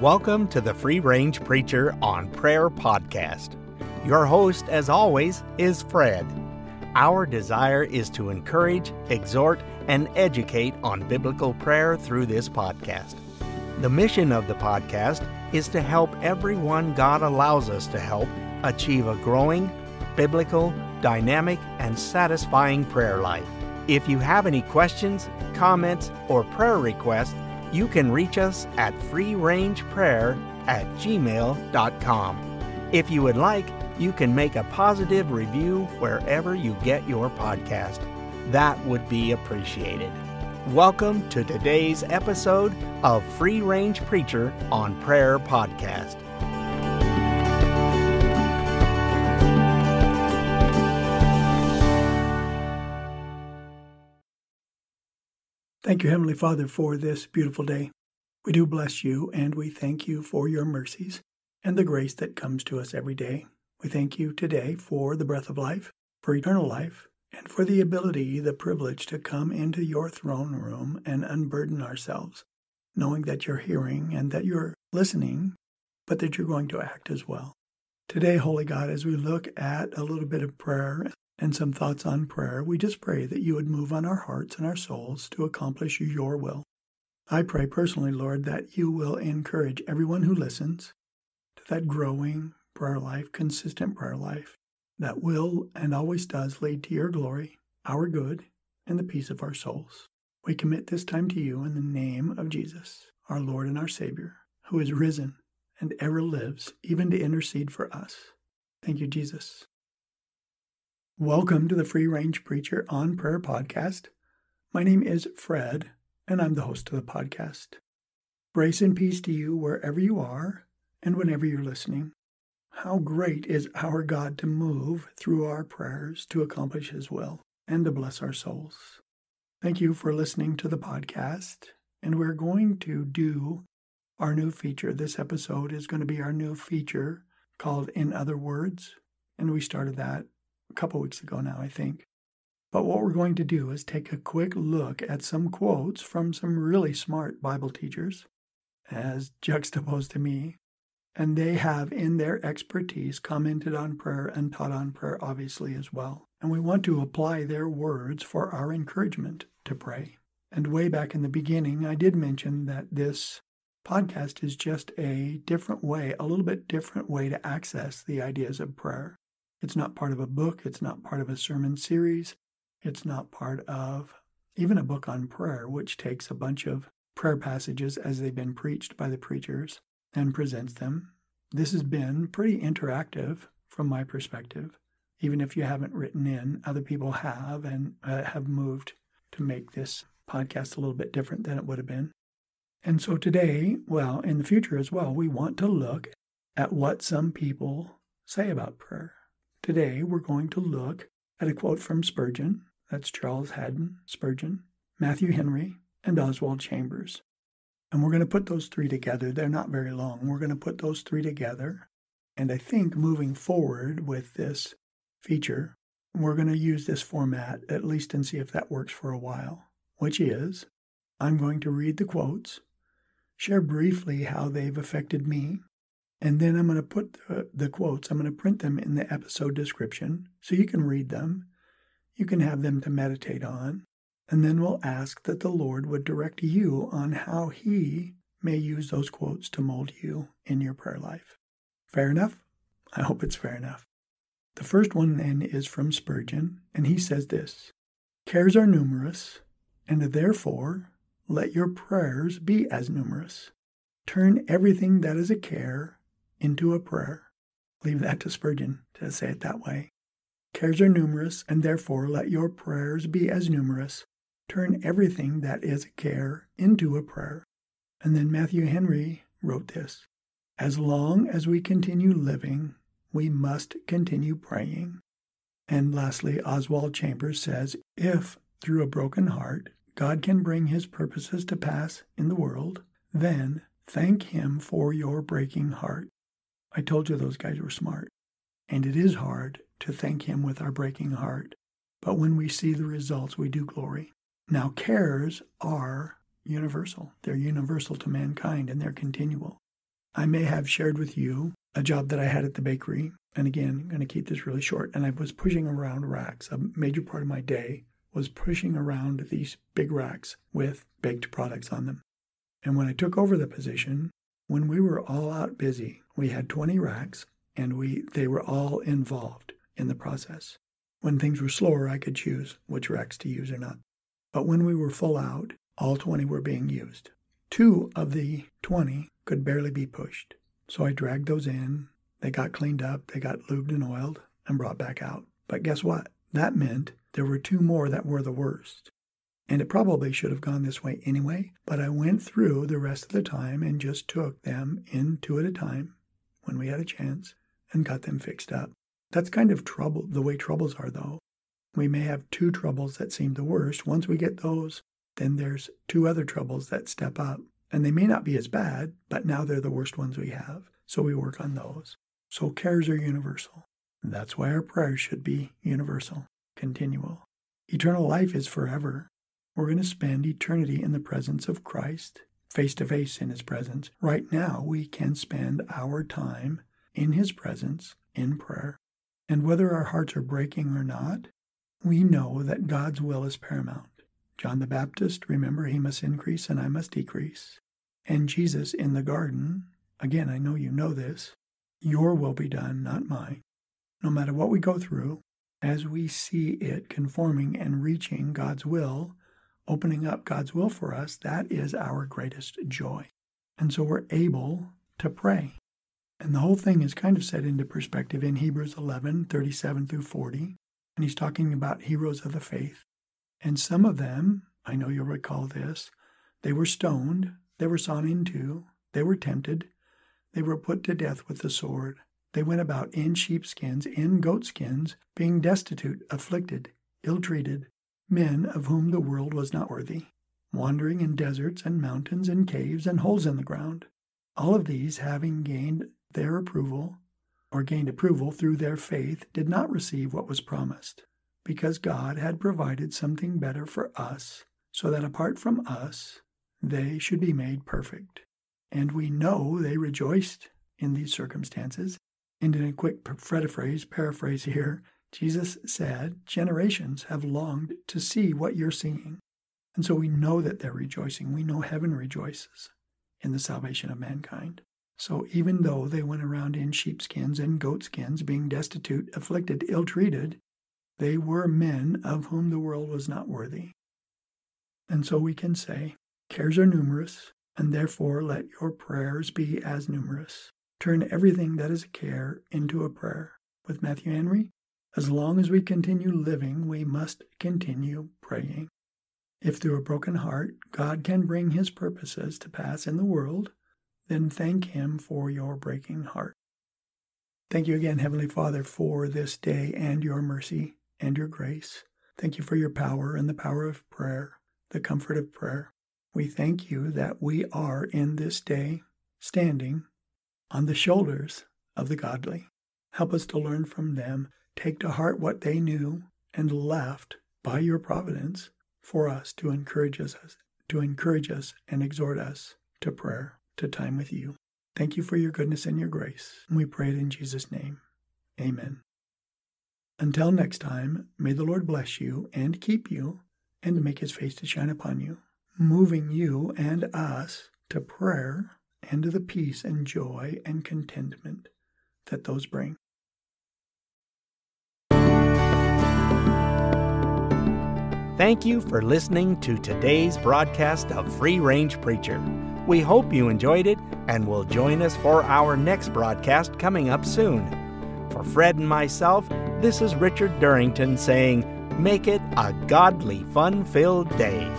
Welcome to the Free Range Preacher on Prayer podcast. Your host, as always, is Fred. Our desire is to encourage, exhort, and educate on biblical prayer through this podcast. The mission of the podcast is to help everyone God allows us to help achieve a growing, biblical, dynamic, and satisfying prayer life. If you have any questions, comments, or prayer requests, you can reach us at freerangeprayer at gmail.com. If you would like, you can make a positive review wherever you get your podcast. That would be appreciated. Welcome to today's episode of Free Range Preacher on Prayer Podcast. Thank you, Heavenly Father, for this beautiful day. We do bless you and we thank you for your mercies and the grace that comes to us every day. We thank you today for the breath of life, for eternal life, and for the ability, the privilege to come into your throne room and unburden ourselves, knowing that you're hearing and that you're listening, but that you're going to act as well. Today, Holy God, as we look at a little bit of prayer and some thoughts on prayer, we just pray that you would move on our hearts and our souls to accomplish your will. I pray personally, Lord, that you will encourage everyone who listens to that growing prayer life, consistent prayer life that will and always does lead to your glory, our good, and the peace of our souls. We commit this time to you in the name of Jesus, our Lord and our Savior, who is risen and ever lives, even to intercede for us. Thank you, Jesus. Welcome to the Free Range Preacher on Prayer podcast. My name is Fred, and I'm the host of the podcast. Grace and peace to you wherever you are and whenever you're listening. How great is our God to move through our prayers to accomplish His will and to bless our souls. Thank you for listening to the podcast, and we're going to do our new feature. This episode is going to be our new feature called In Other Words, and we started that couple weeks ago now, I think. But what we're going to do is take a quick look at some quotes from some really smart Bible teachers, as juxtaposed to me. And they have, in their expertise, commented on prayer and taught on prayer, obviously, as well. And we want to apply their words for our encouragement to pray. And way back in the beginning, I did mention that this podcast is just a different way, a little bit different way to access the ideas of prayer. It's not part of a book, it's not part of a sermon series, it's not part of even a book on prayer, which takes a bunch of prayer passages as they've been preached by the preachers and presents them. This has been pretty interactive from my perspective. Even if you haven't written in, other people have and uh, have moved to make this podcast a little bit different than it would have been. And so today, well, in the future as well, we want to look at what some people say about prayer. Today, we're going to look at a quote from Spurgeon. That's Charles Haddon Spurgeon, Matthew Henry, and Oswald Chambers. And we're going to put those three together. They're not very long. We're going to put those three together. And I think moving forward with this feature, we're going to use this format at least and see if that works for a while, which is I'm going to read the quotes, share briefly how they've affected me, and then I'm going to put the, the, quotes, I'm going to print them in the episode description so you can read them. You can have them to meditate on. And then we'll ask that the Lord would direct you on how He may use those quotes to mold you in your prayer life. Fair enough? I hope it's fair enough. The first one then is from Spurgeon, and he says this Cares are numerous, and therefore let your prayers be as numerous. Turn everything that is a care into a prayer. Leave that to Spurgeon to say it that way. Cares are numerous, and therefore let your prayers be as numerous. Turn everything that is a care into a prayer. And then Matthew Henry wrote this As long as we continue living, we must continue praying. And lastly, Oswald Chambers says If, through a broken heart, God can bring his purposes to pass in the world, then thank him for your breaking heart. I told you those guys were smart. And it is hard to thank Him with our breaking heart. But when we see the results, we do glory. Now, cares are universal. They're universal to mankind and they're continual. I may have shared with you a job that I had at the bakery. And again, I'm going to keep this really short. And I was pushing around racks. A major part of my day was pushing around these big racks with baked products on them. And when I took over the position, when we were all out busy, we had 20 racks and we they were all involved in the process. When things were slower, I could choose which racks to use or not. But when we were full out, all 20 were being used. Two of the 20 could barely be pushed. So I dragged those in. They got cleaned up, they got lubed and oiled, and brought back out. But guess what? That meant there were two more that were the worst. And it probably should have gone this way anyway, but I went through the rest of the time and just took them in two at a time when we had a chance and got them fixed up. That's kind of trouble, the way troubles are, though. We may have two troubles that seem the worst. Once we get those, then there's two other troubles that step up. And they may not be as bad, but now they're the worst ones we have. So we work on those. So cares are universal. That's why our prayers should be universal, continual. Eternal life is forever. We're going to spend eternity in the presence of Christ, face to face in His presence. Right now, we can spend our time in His presence in prayer. And whether our hearts are breaking or not, we know that God's will is paramount. John the Baptist, remember, he must increase and I must decrease. And Jesus in the garden, again, I know you know this, your will be done, not mine. No matter what we go through, as we see it conforming and reaching God's will, opening up God's will for us, that is our greatest joy. And so we're able to pray. And the whole thing is kind of set into perspective in Hebrews 11 37 through 40. And he's talking about heroes of the faith. And some of them, I know you'll recall this, they were stoned, they were sawn in two, they were tempted, they were put to death with the sword. They went about in sheepskins, in goatskins, being destitute, afflicted, ill treated, men of whom the world was not worthy, wandering in deserts and mountains and caves and holes in the ground. All of these, having gained their approval, or gained approval through their faith, did not receive what was promised, because God had provided something better for us, so that apart from us, they should be made perfect. And we know they rejoiced in these circumstances. And in a quick paraphrase, paraphrase here, Jesus said, Generations have longed to see what you're seeing. And so we know that they're rejoicing. We know heaven rejoices in the salvation of mankind. So even though they went around in sheepskins and goatskins, being destitute, afflicted, ill treated, they were men of whom the world was not worthy. And so we can say, cares are numerous, and therefore let your prayers be as numerous. Turn everything that is a care into a prayer. With Matthew Henry, as long as we continue living, we must continue praying. If through a broken heart God can bring his purposes to pass in the world, then thank him for your breaking heart. Thank you again, Heavenly Father, for this day and your mercy and your grace. Thank you for your power and the power of prayer, the comfort of prayer. We thank you that we are in this day standing on the shoulders of the godly. Help us to learn from them, take to heart what they knew and left by your providence for us to encourage us, to encourage us and exhort us to prayer, to time with you. Thank you for your goodness and your grace. We pray it in Jesus' name. Amen. Until next time, may the Lord bless you and keep you and make his face to shine upon you, moving you and us to prayer and to the peace and joy and contentment that those bring. Thank you for listening to today's broadcast of Free Range Preacher. We hope you enjoyed it and will join us for our next broadcast coming up soon. For Fred and myself, this is Richard Durrington saying, Make it a godly, fun filled day.